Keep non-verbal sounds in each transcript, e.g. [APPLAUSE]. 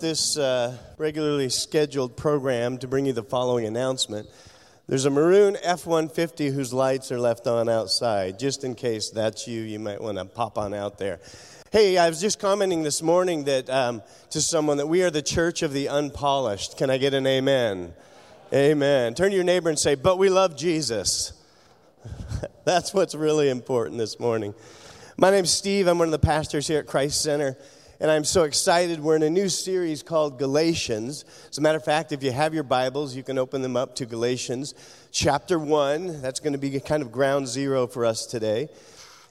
this uh, regularly scheduled program to bring you the following announcement. There's a maroon F 150 whose lights are left on outside. Just in case that's you, you might want to pop on out there. Hey, I was just commenting this morning that um, to someone that we are the church of the unpolished. Can I get an amen? Amen. Turn to your neighbor and say, But we love Jesus. [LAUGHS] That's what's really important this morning. My name's Steve. I'm one of the pastors here at Christ Center. And I'm so excited. We're in a new series called Galatians. As a matter of fact, if you have your Bibles, you can open them up to Galatians chapter 1. That's going to be kind of ground zero for us today.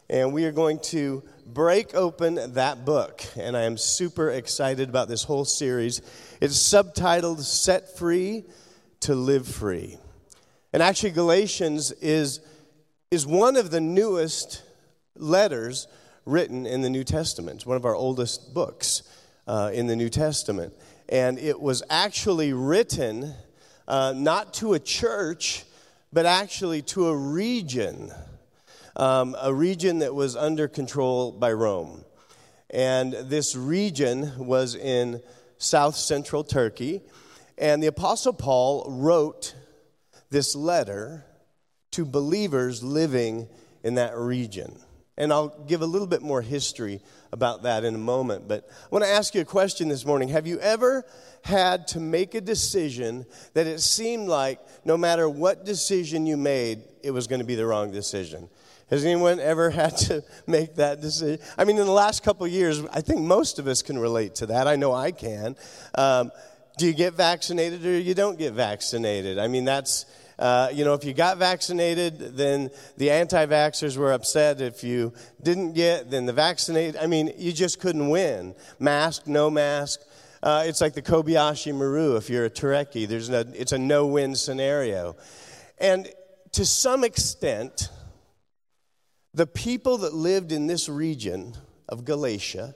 And we are going to break open that book. And I am super excited about this whole series. It's subtitled Set Free to Live Free. And actually, Galatians is, is one of the newest letters written in the New Testament. One of our oldest books uh, in the New Testament. And it was actually written uh, not to a church, but actually to a region, um, a region that was under control by Rome. And this region was in south central Turkey. And the Apostle Paul wrote this letter to believers living in that region. And I'll give a little bit more history about that in a moment. But I want to ask you a question this morning. Have you ever had to make a decision that it seemed like no matter what decision you made, it was going to be the wrong decision? Has anyone ever [LAUGHS] had to make that decision? I mean, in the last couple years, I think most of us can relate to that. I know I can. Um, do you get vaccinated or you don't get vaccinated? I mean, that's uh, you know, if you got vaccinated, then the anti vaxxers were upset. If you didn't get, then the vaccinated, I mean, you just couldn't win. Mask, no mask. Uh, it's like the Kobayashi Maru if you're a Trekkie. There's no, it's a no win scenario. And to some extent, the people that lived in this region of Galatia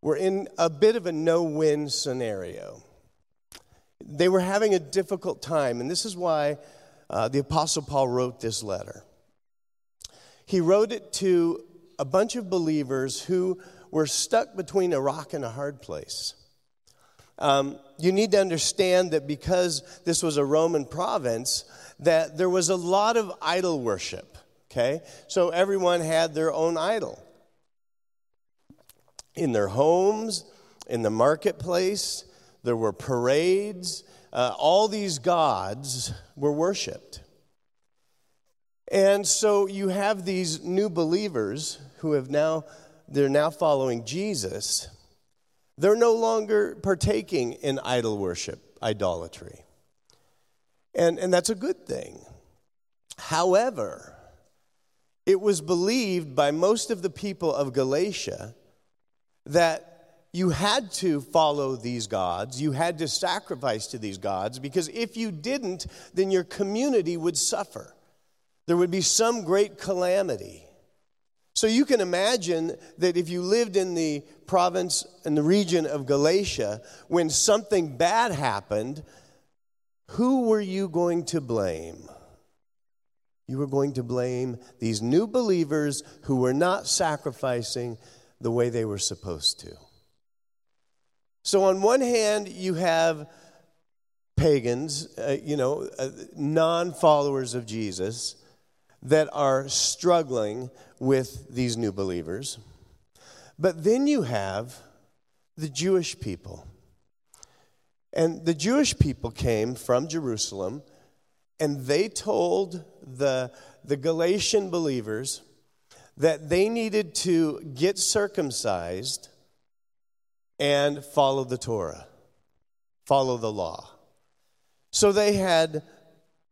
were in a bit of a no win scenario. They were having a difficult time, and this is why uh, the Apostle Paul wrote this letter. He wrote it to a bunch of believers who were stuck between a rock and a hard place. Um, you need to understand that because this was a Roman province, that there was a lot of idol worship. Okay, so everyone had their own idol in their homes, in the marketplace. There were parades. Uh, all these gods were worshiped. And so you have these new believers who have now, they're now following Jesus. They're no longer partaking in idol worship, idolatry. And, and that's a good thing. However, it was believed by most of the people of Galatia that you had to follow these gods. You had to sacrifice to these gods because if you didn't, then your community would suffer. There would be some great calamity. So you can imagine that if you lived in the province and the region of Galatia, when something bad happened, who were you going to blame? You were going to blame these new believers who were not sacrificing the way they were supposed to. So, on one hand, you have pagans, uh, you know, uh, non followers of Jesus that are struggling with these new believers. But then you have the Jewish people. And the Jewish people came from Jerusalem and they told the, the Galatian believers that they needed to get circumcised and follow the Torah, follow the law. So they had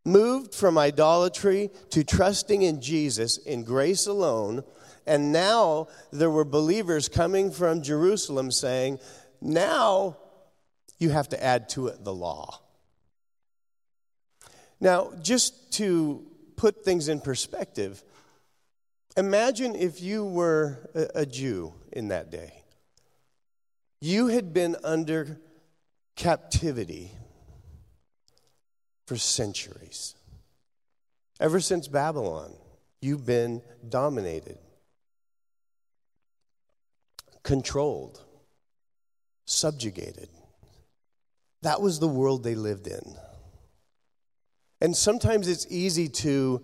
moved from idolatry to trusting in Jesus in grace alone. And now there were believers coming from Jerusalem saying, now you have to add to it the law. Now, just to put things in perspective, imagine if you were a, Jew in that day. You had been under captivity for centuries. Ever since Babylon, you've been dominated, controlled, subjugated. That was the world they lived in. And sometimes it's easy to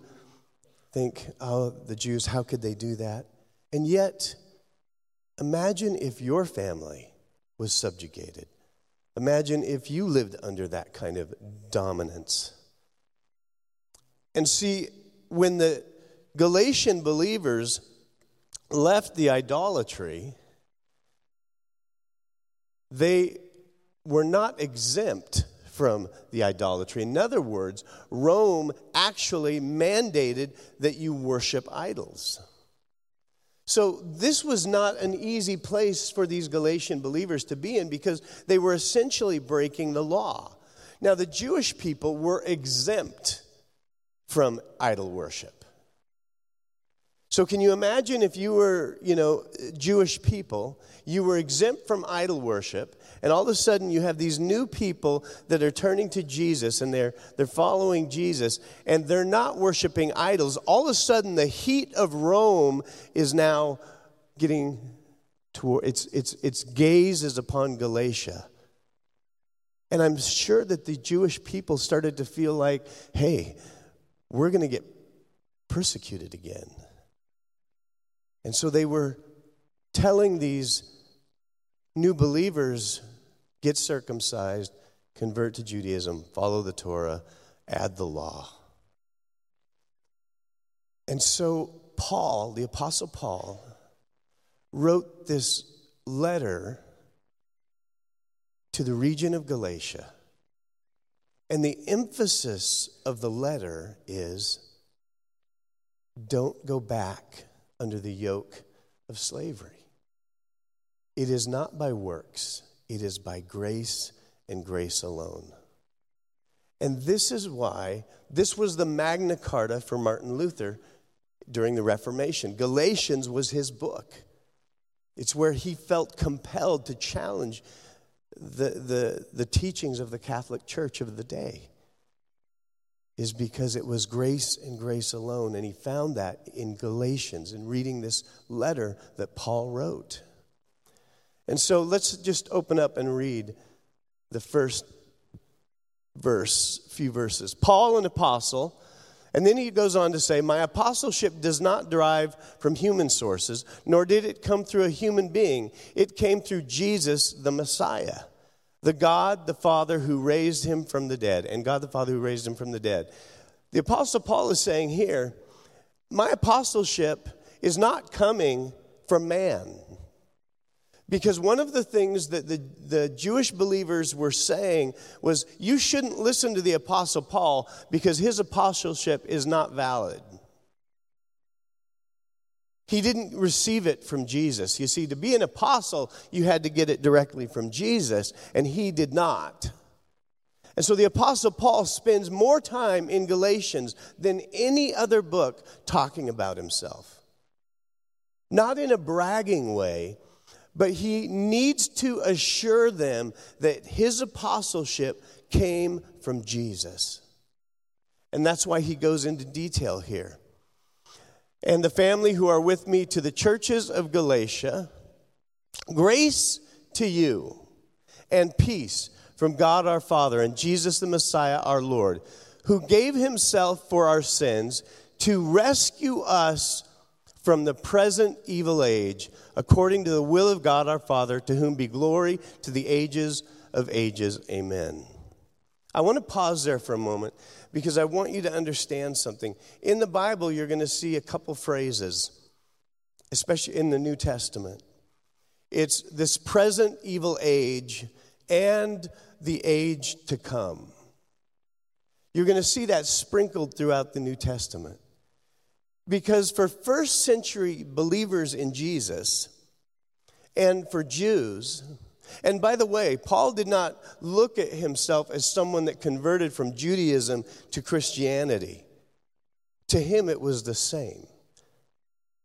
think, oh, the Jews, how could they do that? And yet, imagine if your family was subjugated. Imagine if you lived under that kind of dominance. And see, when the Galatian believers left the idolatry, they were not exempt from the idolatry. In other words, Rome actually mandated that you worship idols. So, this was not an easy place for these Galatian believers to be in because they were essentially breaking the law. Now, the Jewish people were exempt from idol worship. So, can you imagine if you were, you know, Jewish people, you were exempt from idol worship, and all of a sudden you have these new people that are turning to Jesus and they're, they're following Jesus, and they're not worshiping idols. All of a sudden, the heat of Rome is now getting toward, its, its, its gaze is upon Galatia. And I'm sure that the Jewish people started to feel like, hey, we're going to get persecuted again. And so they were telling these new believers get circumcised, convert to Judaism, follow the Torah, add the law. And so Paul, the Apostle Paul, wrote this letter to the region of Galatia. And the emphasis of the letter is don't go back under the yoke of slavery. It is not by works, it is by grace and grace alone. And this is why this was the Magna Carta for Martin Luther during the Reformation. Galatians was his book. It's where he felt compelled to challenge the, the, the teachings of the Catholic Church of the day is because it was grace and grace alone. And he found that in Galatians in reading this letter that Paul wrote. And so let's just open up and read the first verse, few verses. Paul, an apostle, and then he goes on to say, My apostleship does not derive from human sources, nor did it come through a human being. It came through Jesus, the Messiah the God the Father who raised him from the dead, and God the Father who raised him from the dead. The Apostle Paul is saying here, my apostleship is not coming from man. Because one of the things that the, the Jewish believers were saying was, you shouldn't listen to the Apostle Paul because his apostleship is not valid. He didn't receive it from Jesus. You see, to be an apostle, you had to get it directly from Jesus, and he did not. And so the apostle Paul spends more time in Galatians than any other book talking about himself. Not in a bragging way, but he needs to assure them that his apostleship came from Jesus. And that's why he goes into detail here and the family who are with me to the churches of Galatia. Grace to you and peace from God our Father and Jesus the Messiah our Lord, who gave himself for our sins to rescue us from the present evil age, according to the will of God our Father, to whom be glory to the ages of ages. Amen. I want to pause there for a moment because I want you to understand something. In the Bible, you're going to see a couple phrases, especially in the New Testament. It's this present evil age and the age to come. You're going to see that sprinkled throughout the New Testament. Because for first century believers in Jesus and for Jews, and by the way, Paul did not look at himself as someone that converted from Judaism to Christianity. To him, it was the same.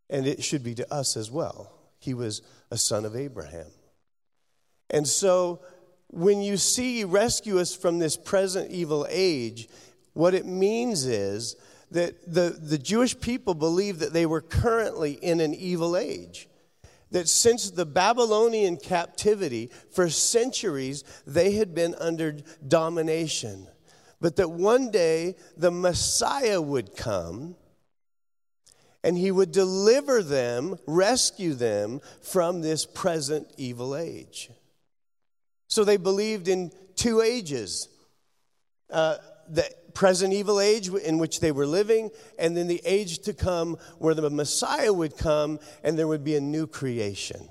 And it should be to us as well. He was a son of Abraham. And so, when you see rescue us from this present evil age, what it means is that the, the Jewish people believed that they were currently in an evil age. That since the Babylonian captivity, for centuries, they had been under domination. But that one day the Messiah would come and he would deliver them, rescue them from this present evil age. So they believed in two ages uh, the present evil age in which they were living, and then the age to come where the Messiah would come and there would be a new creation.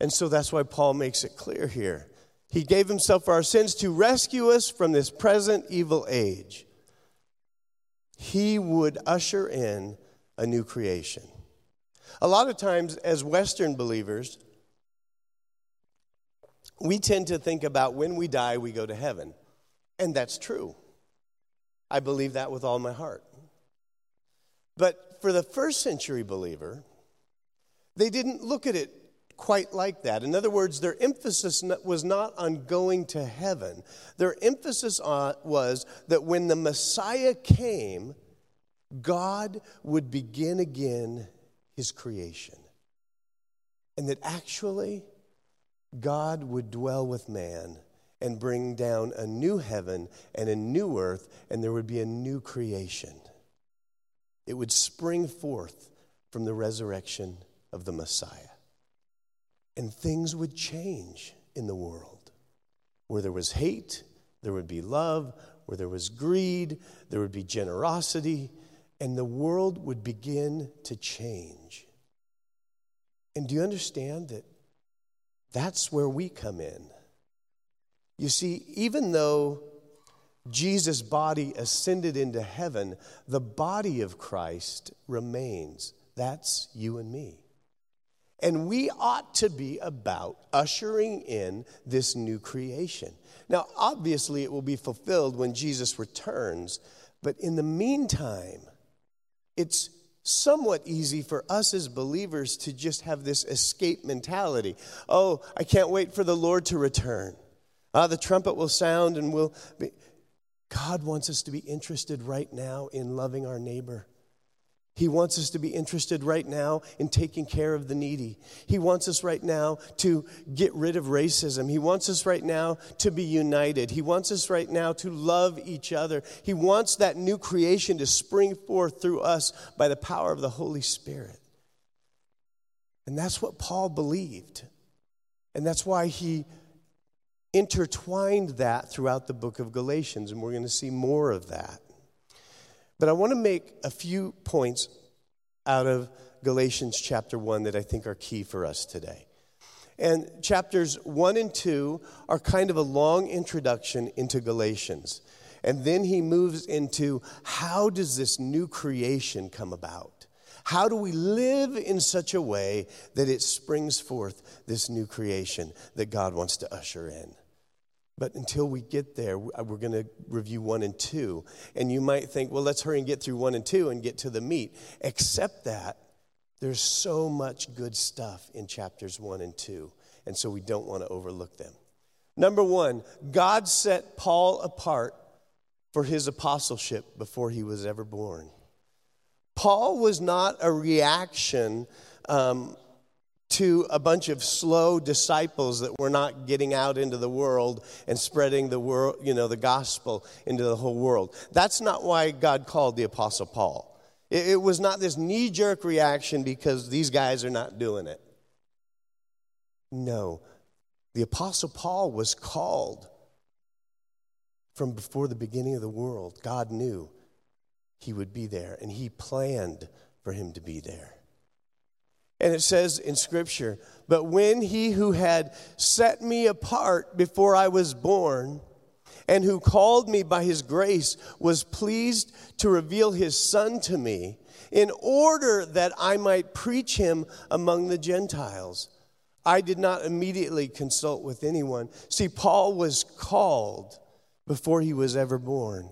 And so that's why Paul makes it clear here. He gave himself for our sins to rescue us from this present evil age. He would usher in a new creation. A lot of times, as Western believers, we tend to think about when we die, we go to heaven. And that's true. I believe that with all my heart. But for the first century believer, they didn't look at it quite like that. In other words, their emphasis was not on going to heaven. Their emphasis uh, was that when the Messiah came, God would begin again his creation. And that actually, God would dwell with man and bring down a new heaven and a new earth, and there would be a new creation. It would spring forth from the resurrection of the Messiah. And things would change in the world. Where there was hate, there would be love. Where there was greed, there would be generosity. And the world would begin to change. And do you understand that that's where we come in? You see, even though Jesus' body ascended into heaven, the body of Christ remains. That's you and me. And we ought to be about ushering in this new creation. Now, obviously, it will be fulfilled when Jesus returns, but in the meantime, it's somewhat easy for us as believers to just have this escape mentality. Oh, I can't wait for the Lord to return. Ah, the trumpet will sound and we'll be. God wants us to be interested right now in loving our neighbor. He wants us to be interested right now in taking care of the needy. He wants us right now to get rid of racism. He wants us right now to be united. He wants us right now to love each other. He wants that new creation to spring forth through us by the power of the Holy Spirit. And that's what Paul believed. And that's why he intertwined that throughout the book of Galatians, and we're going to see more of that. But I want to make a few points out of Galatians chapter 1 that I think are key for us today. And chapters 1 and 2 are kind of a long introduction into Galatians. And then he moves into how does this new creation come about? How do we live in such a way that it springs forth this new creation that God wants to usher in? But until we get there, uh, we're going to review one and two. And you might think, well, let's hurry and get through one and two and get to the meat. Except that there's so much good stuff in chapters one and two. And so we don't want to overlook them. Number one, God set Paul apart for his apostleship before he was ever born. Paul was not a reaction um, to a bunch of slow disciples that were not getting out into the world and spreading the world, you know, the gospel into the whole world. That's not why God called the apostle Paul. It, it was not this knee-jerk reaction because these guys are not doing it. No. The apostle Paul was called from before the beginning of the world. God knew he would be there and he planned for him to be there. And it says in Scripture, but when he who had set me apart before I was born, and who called me by his grace was pleased to reveal his son to me in order that I might preach him among the Gentiles. I did not immediately consult with anyone. See, Paul was called before he was ever born.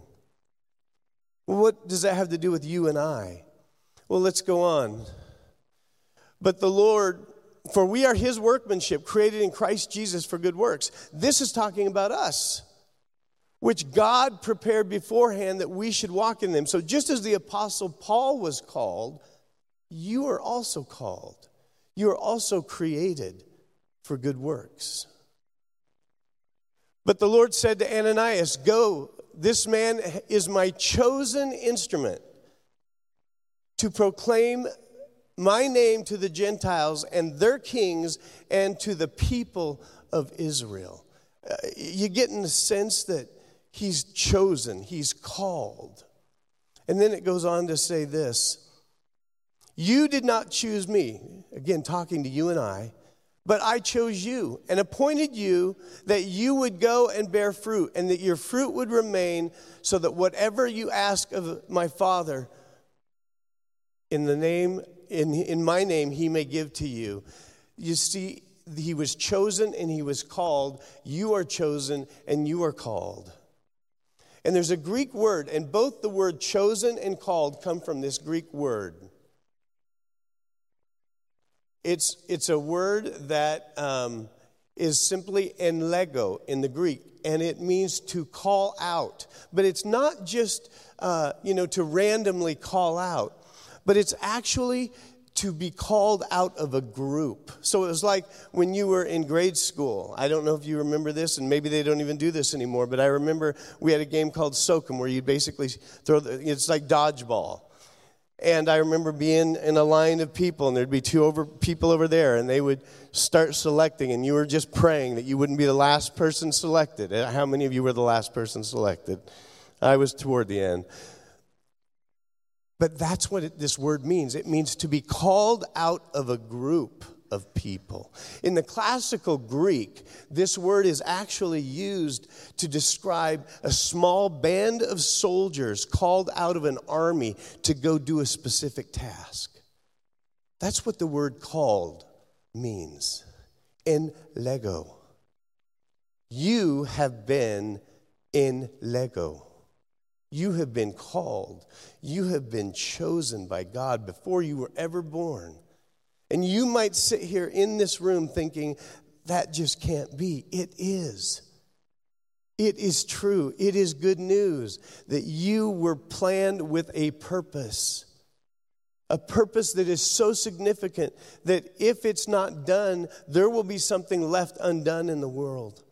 what does that have to do with you and I? Well, let's go on. But the Lord, for we are his workmanship, created in Christ Jesus for good works. This is talking about us, which God prepared beforehand that we should walk in them. So just as the Apostle Paul was called, you are also called. you are also created for good works. But the Lord said to Ananias, Go, this man is my chosen instrument to proclaim my name to the Gentiles and their kings and to the people of Israel. Uh, you get in the sense that he's chosen, he's called. And then it goes on to say this You did not choose me, again, talking to you and I, but I chose you and appointed you that you would go and bear fruit and that your fruit would remain so that whatever you ask of my Father in the name in, in my name he may give to you. You see, he was chosen and he was called. You are chosen and you are called. And there's a Greek word, and both the word chosen and called come from this Greek word. It's, it's a word that um, is simply enlego in the Greek, and it means to call out. But it's not just, uh, you know, to randomly call out but it's actually to be called out of a group. So it was like when you were in grade school. I don't know if you remember this, and maybe they don't even do this anymore, but I remember we had a game called Soakum where you basically throw the, it's like dodgeball. And I remember being in a line of people, and there'd be two over, people over there, and they would start selecting, and you were just praying that you wouldn't be the last person selected. How many of you were the last person selected? I was toward the end. But that's what it, this word means it means to be called out of a group of people. In the classical Greek, this word is actually used to describe a small band of soldiers called out of an army to go do a specific task. That's what the word called means. In Lego. You have been in Lego. You have been called. You have been chosen by God before you were ever born. And you might sit here in this room thinking, that just can't be. It is. It is true. It is good news that you were planned with a purpose. A purpose that is so significant that if it's not done, there will be something left undone in the world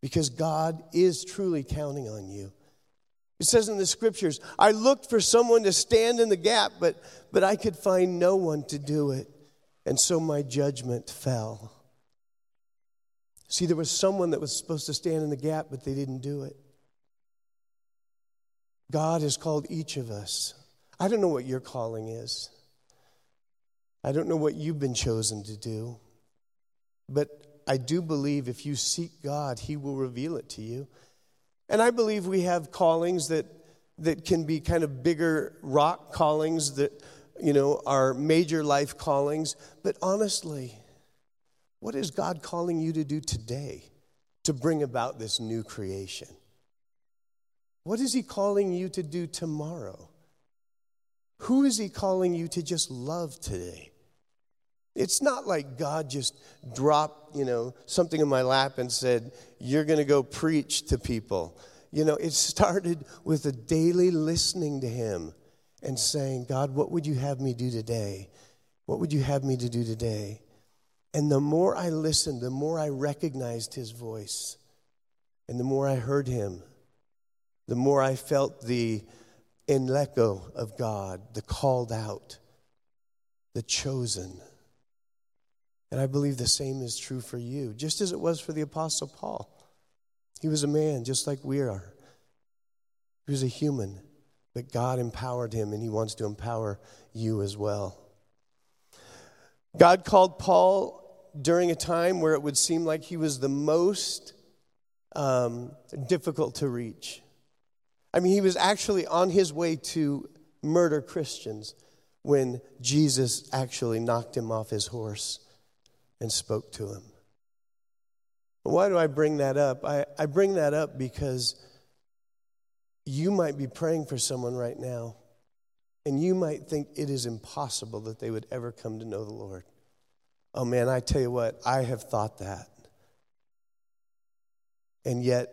because God is truly counting on you. It says in the scriptures, I looked for someone to stand in the gap, but, but I could find no one to do it. And so my judgment fell. See, there was someone that was supposed to stand in the gap, but they didn't do it. God has called each of us. I don't know what your calling is. I don't know what you've been chosen to do. But I do believe if you seek God, He will reveal it to you. And I believe we have callings that, that can be kind of bigger rock callings that, you know, are major life callings. But honestly, what is God calling you to do today to bring about this new creation? What is He calling you to do tomorrow? Who is He calling you to just love today? It's not like God just dropped, you know, something in my lap and said, "You're going to go preach to people." You know, it [LAUGHS] started with a daily listening to him and saying, "God, what would you have me do today? What would you have me to do today?" And the more I listened, the more I recognized his voice. And the more I heard him, the more I felt the enleko of God, the called out, the chosen. And I believe the same is true for you, just as it was for the Apostle Paul. He was a man just like we are, he was a human, but God empowered him, and he wants to empower you as well. God called Paul during a time where it would seem like he was the most um, difficult to reach. I mean, he was actually on his way to murder Christians when Jesus actually knocked him off his horse and spoke to him. Why do I bring that up? I, I bring that up because you might be praying for someone right now, and you might think it is impossible that they would ever come to know the Lord. Oh man, I tell you what, I have thought that. And yet,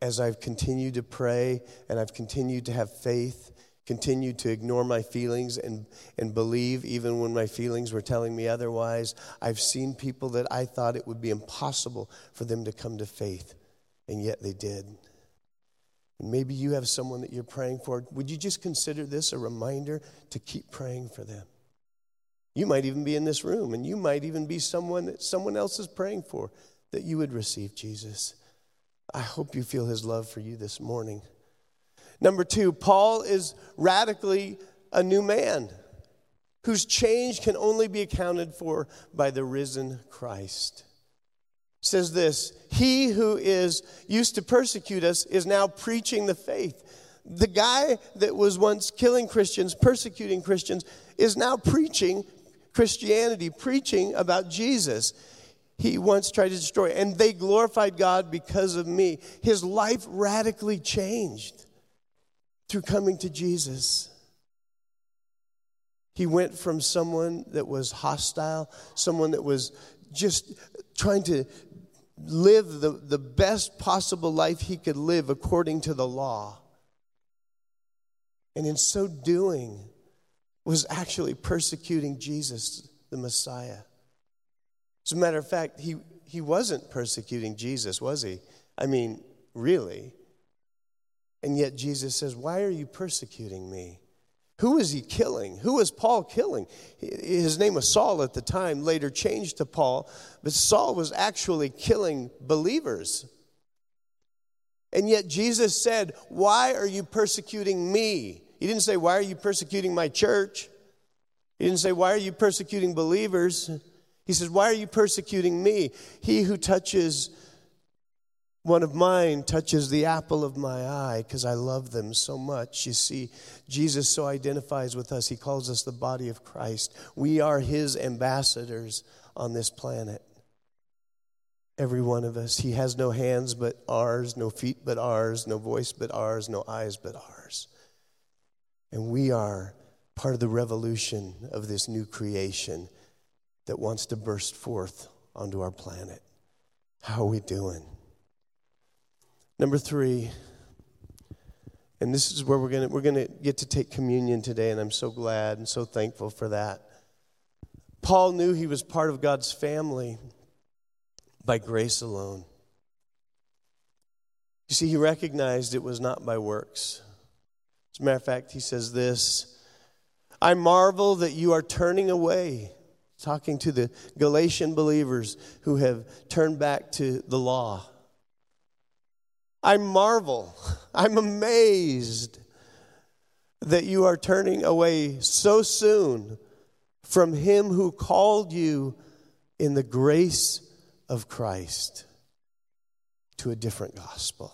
as I've continued to pray and I've continued to have faith, continued to ignore my feelings and, and believe even when my feelings were telling me otherwise. I've seen people that I thought it would be impossible for them to come to faith, and yet they did. And maybe you have someone that you're praying for. Would you just consider this a reminder to keep praying for them? You might even be in this room, and you might even be someone that someone else is praying for that you would receive Jesus. I hope you feel his love for you this morning. Number two, Paul is radically a new man whose change can only be accounted for by the risen Christ. Says this He who is used to persecute us is now preaching the faith. The guy that was once killing Christians, persecuting Christians, is now preaching Christianity, preaching about Jesus. He once tried to destroy, and they glorified God because of me. His life radically changed through coming to Jesus. He went from someone that was hostile, someone that was just trying to live the, the best possible life he could live according to the law. And in so doing, was actually persecuting Jesus, the Messiah. As a matter of fact, he, he wasn't persecuting Jesus, was he? I mean, really. And yet Jesus says, Why are you persecuting me? Who is he killing? Who is Paul killing? His name was Saul at the time, later changed to Paul, but Saul was actually killing believers. And yet Jesus said, Why are you persecuting me? He didn't say, Why are you persecuting my church? He didn't say, Why are you persecuting believers? He says, Why are you persecuting me? He who touches one of mine touches the apple of my eye because I love them so much. You see, Jesus so identifies with us. He calls us the body of Christ. We are his ambassadors on this planet. Every one of us. He has no hands but ours, no feet but ours, no voice but ours, no eyes but ours. And we are part of the revolution of this new creation that wants to burst forth onto our planet. How are we doing? Number three, and this is where we're going we're going to get to take communion today, and I'm so glad and so thankful for that. Paul knew he was part of God's family by grace alone. You see, he recognized it was not by works. As a matter of fact, he says this I marvel that you are turning away, talking to the Galatian believers who have turned back to the law. I marvel, I'm amazed that you are turning away so soon from him who called you in the grace of Christ to a different gospel.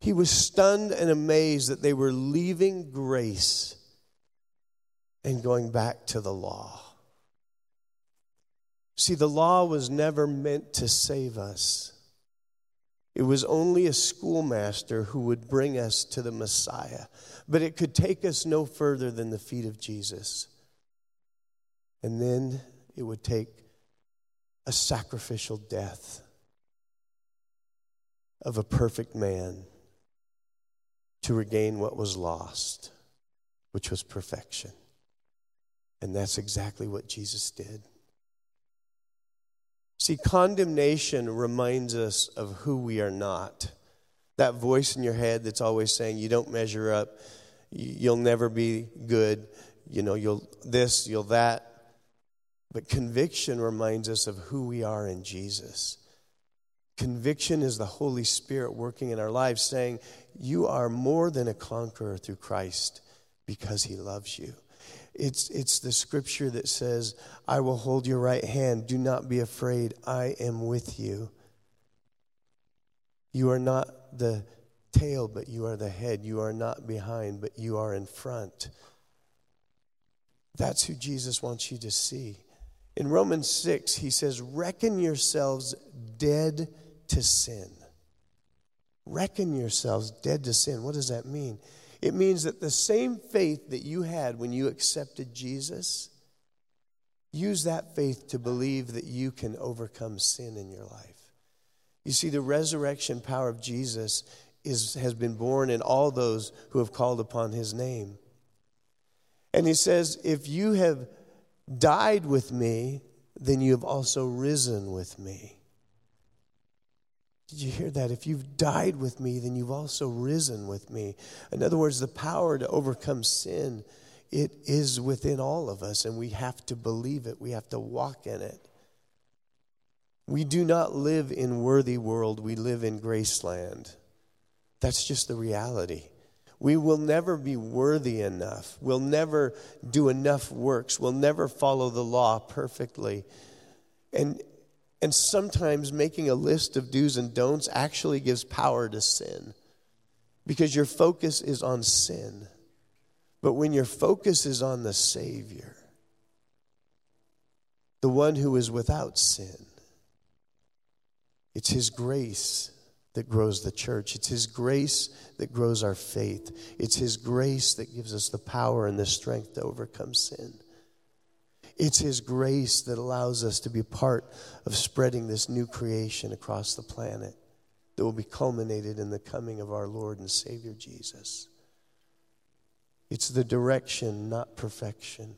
He was stunned and amazed that they were leaving grace and going back to the law. See, the law was never meant to save us. It was only a schoolmaster who would bring us to the Messiah, but it could take us no further than the feet of Jesus. And then it would take a sacrificial death of a perfect man to regain what was lost, which was perfection. And that's exactly what Jesus did. See, condemnation reminds us of who we are not. That voice in your head that's always saying, you don't measure up, you'll never be good, you know, you'll this, you'll that. But conviction reminds us of who we are in Jesus. Conviction is the Holy Spirit working in our lives, saying, You are more than a conqueror through Christ because he loves you. It's, it's the scripture that says, I will hold your right hand. Do not be afraid. I am with you. You are not the tail, but you are the head. You are not behind, but you are in front. That's who Jesus wants you to see. In Romans 6, he says, Reckon yourselves dead to sin. Reckon yourselves dead to sin. What does that mean? It means that the same faith that you had when you accepted Jesus, use that faith to believe that you can overcome sin in your life. You see, the resurrection power of Jesus is, has been born in all those who have called upon his name. And he says, If you have died with me, then you have also risen with me. Did you hear that? If you've died with me, then you've also risen with me. In other words, the power to overcome sin, it is within all of us, and we have to believe it. We have to walk in it. We do not live in worthy world, we live in graceland. That's just the reality. We will never be worthy enough. We'll never do enough works. We'll never follow the law perfectly. And, and sometimes making a list of do's and don'ts actually gives power to sin because your focus is on sin. But when your focus is on the Savior, the one who is without sin, it's His grace that grows the church. It's His grace that grows our faith. It's His grace that gives us the power and the strength to overcome sin. It's His grace that allows us to be part of spreading this new creation across the planet that will be culminated in the coming of our Lord and Savior Jesus. It's the direction, not perfection.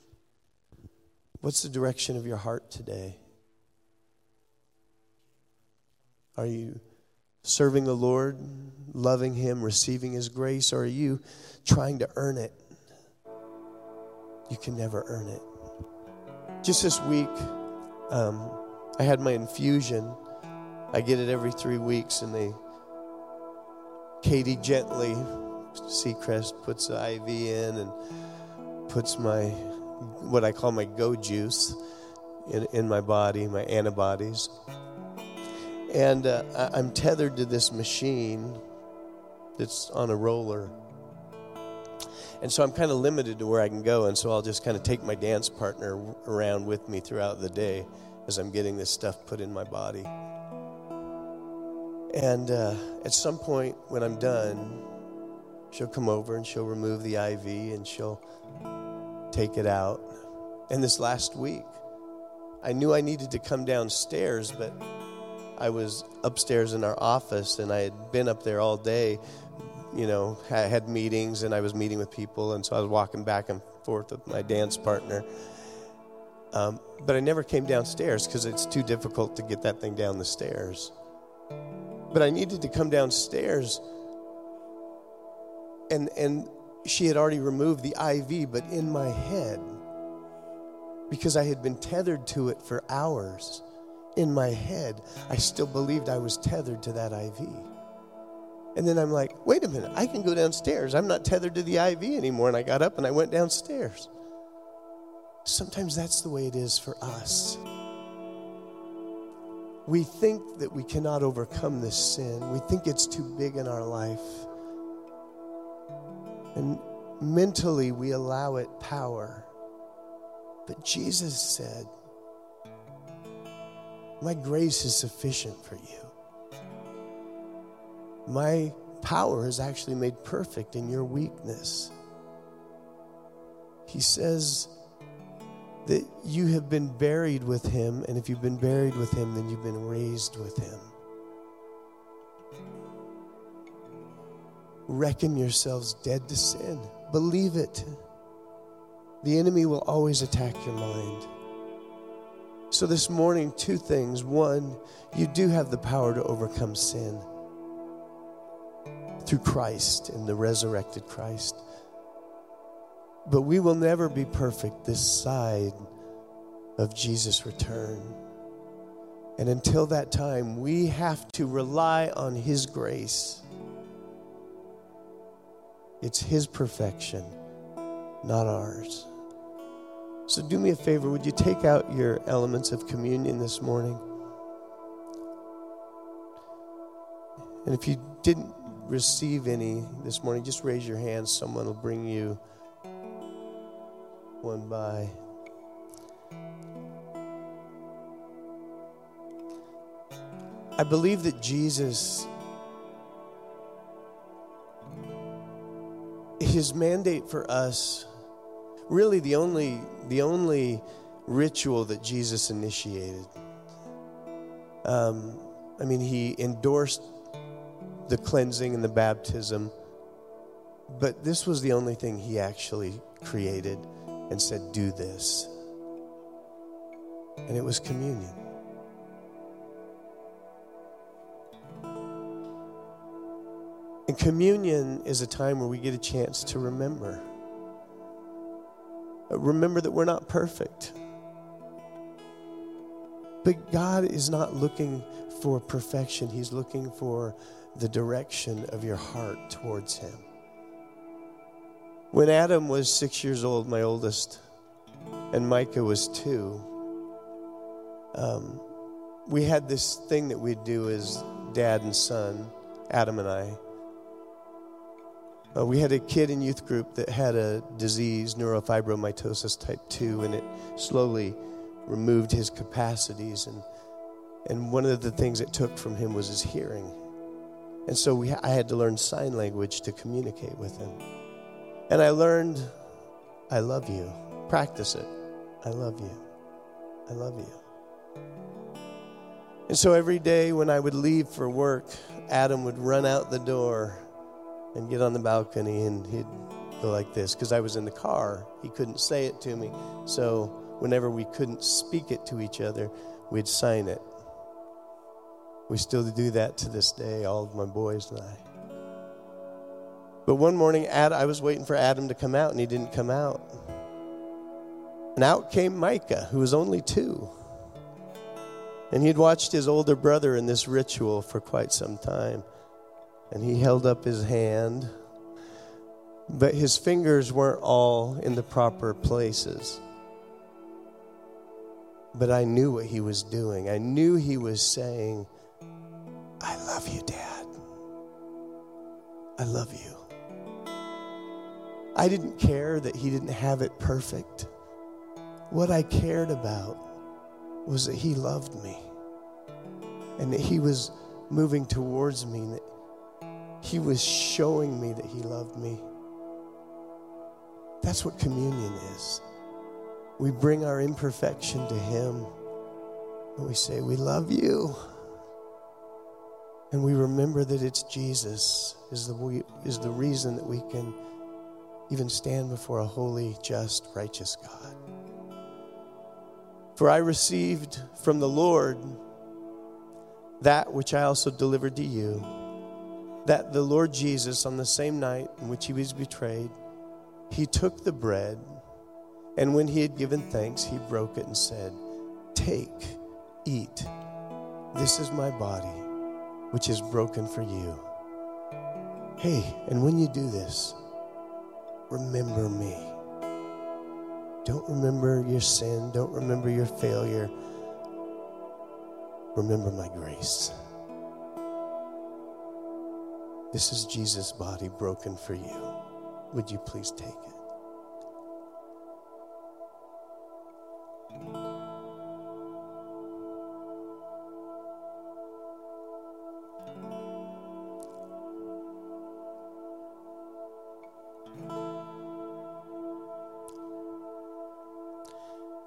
What's the direction of your heart today? Are you serving the Lord, loving Him, receiving His grace, or are you trying to earn it? You can never earn it. Just this week, um, I had my infusion. I get it every three weeks, and they, Katie gently, Seacrest puts the IV in and puts my, what I call my go juice in, in my body, my antibodies. And uh, I'm tethered to this machine that's on a roller. And so I'm kind of limited to where I can go. And so I'll just kind of take my dance partner around with me throughout the day as I'm getting this stuff put in my body. And uh, at some point when I'm done, she'll come over and she'll remove the IV and she'll take it out. And this last week, I knew I needed to come downstairs, but I was upstairs in our office and I had been up there all day. You know, I had meetings and I was meeting with people, and so I was walking back and forth with my dance partner. Um, but I never came downstairs because it's too difficult to get that thing down the stairs. But I needed to come downstairs, and and she had already removed the IV, but in my head, because I had been tethered to it for hours in my head, I still believed I was tethered to that IV. And then I'm like, wait a minute, I can go downstairs. I'm not tethered to the IV anymore. And I got up and I went downstairs. Sometimes that's the way it is for us. We think that we cannot overcome this sin, we think it's too big in our life. And mentally, we allow it power. But Jesus said, my grace is sufficient for you. My power is actually made perfect in your weakness. He says that you have been buried with him, and if you've been buried with him, then you've been raised with him. Reckon yourselves dead to sin. Believe it. The enemy will always attack your mind. So, this morning, two things. One, you do have the power to overcome sin through Christ and the resurrected Christ. But we will never be perfect this side of Jesus' return. And until that time, we have to rely on His grace. It's His perfection, not ours. So do me a favor, would you take out your elements of communion this morning? And if you didn't receive any this morning, just raise your hand. Someone will bring you one by. I believe that Jesus, his mandate for us really the only the only ritual that Jesus initiated. Um, I mean, he endorsed the cleansing and the baptism. But this was the only thing he actually created and said, Do this. And it was communion. And communion is a time where we get a chance to remember. Remember that we're not perfect. But God is not looking for perfection, He's looking for the direction of your heart towards Him. When Adam was six years old, my oldest, and Micah was two, um, we had this thing that we'd do as dad and son, Adam and I. Uh, we had a kid in youth group that had a disease, neurofibromatosis type 2, and it slowly removed his capacities. And, and one of the things it took from him was his hearing. And so we, I had to learn sign language to communicate with him. And I learned, I love you. Practice it. I love you. I love you. And so every day when I would leave for work, Adam would run out the door and get on the balcony and he'd go like this because I was in the car. He couldn't say it to me. So whenever we couldn't speak it to each other, we'd sign it. We still do that to this day, all of my boys and I. But one morning, I was waiting for Adam to come out, and he didn't come out. And out came Micah, who was only two. And he'd watched his older brother in this ritual for quite some time. And he held up his hand, but his fingers weren't all in the proper places. But I knew what he was doing. I knew he was saying, I love you, Dad. I love you. I didn't care that he didn't have it perfect. What I cared about was that he loved me and that he was moving towards me, and that he was showing me that he loved me. That's what communion is. We bring our imperfection to him and we say, We love you. And we remember that it's Jesus is the, is the reason that we can even stand before a holy, just, righteous God. For I received from the Lord that which I also delivered to you that the Lord Jesus, on the same night in which he was betrayed, he took the bread, and when he had given thanks, he broke it and said, Take, eat. This is my body, which is broken for you. Hey, and when you do this, remember me. Don't remember your sin, don't remember your failure. Remember my grace. This is Jesus' body broken for you. Would you please take it?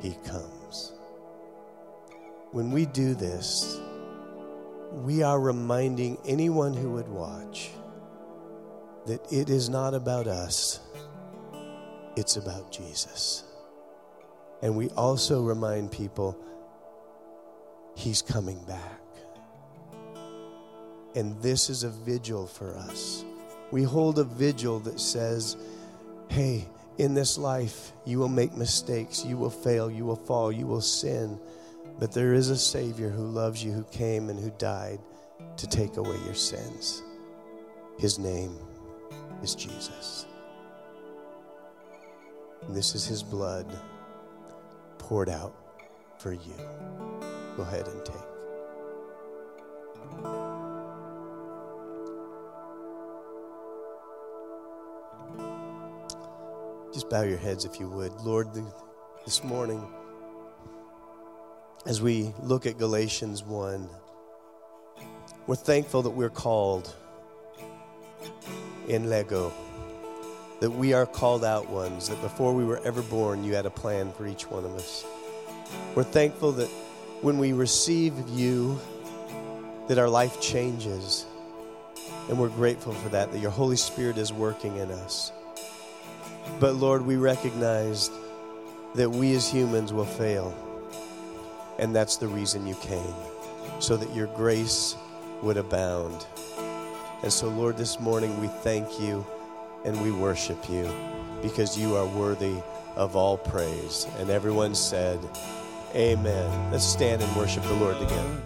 he comes. When we do this, we are reminding anyone who would watch that it is not about us, it's about Jesus. And we also remind people he's coming back. And this is a vigil for us. We hold a vigil that says, hey, in this life, you will make mistakes, you will fail, you will fall, you will sin. But there is a Savior who loves you, who came and who died to take away your sins. His name is Jesus. And this is His blood poured out for you. Go ahead and take. Just bow your heads if you would. Lord, this morning, as we look at Galatians 1, we're thankful that we're called in Lego, that we are called out ones, that before we were ever born, you had a plan for each one of us. We're thankful that when we receive you, that our life changes. And we're grateful for that, that your Holy Spirit is working in us. But Lord, we recognized that we as humans will fail. And that's the reason you came, so that your grace would abound. And so, Lord, this morning we thank you and we worship you because you are worthy of all praise. And everyone said, Amen. Let's stand and worship the Lord together.